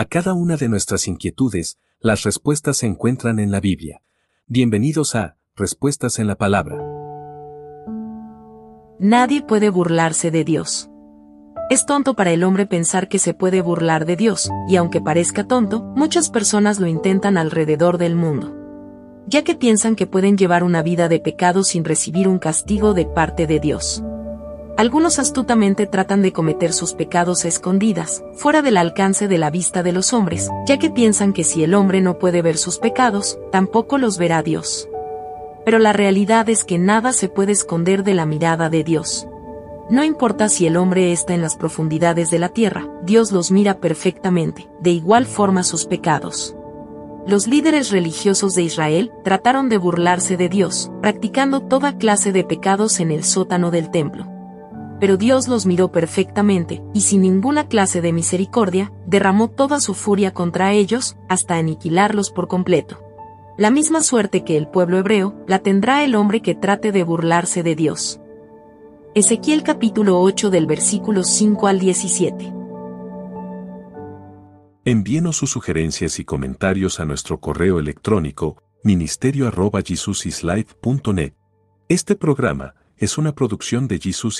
A cada una de nuestras inquietudes, las respuestas se encuentran en la Biblia. Bienvenidos a Respuestas en la Palabra. Nadie puede burlarse de Dios. Es tonto para el hombre pensar que se puede burlar de Dios, y aunque parezca tonto, muchas personas lo intentan alrededor del mundo. Ya que piensan que pueden llevar una vida de pecado sin recibir un castigo de parte de Dios. Algunos astutamente tratan de cometer sus pecados a escondidas, fuera del alcance de la vista de los hombres, ya que piensan que si el hombre no puede ver sus pecados, tampoco los verá Dios. Pero la realidad es que nada se puede esconder de la mirada de Dios. No importa si el hombre está en las profundidades de la tierra, Dios los mira perfectamente, de igual forma sus pecados. Los líderes religiosos de Israel trataron de burlarse de Dios, practicando toda clase de pecados en el sótano del templo pero Dios los miró perfectamente, y sin ninguna clase de misericordia, derramó toda su furia contra ellos, hasta aniquilarlos por completo. La misma suerte que el pueblo hebreo, la tendrá el hombre que trate de burlarse de Dios. Ezequiel capítulo 8 del versículo 5 al 17. Envíenos sus sugerencias y comentarios a nuestro correo electrónico ministerio arroba Este programa es una producción de Jesus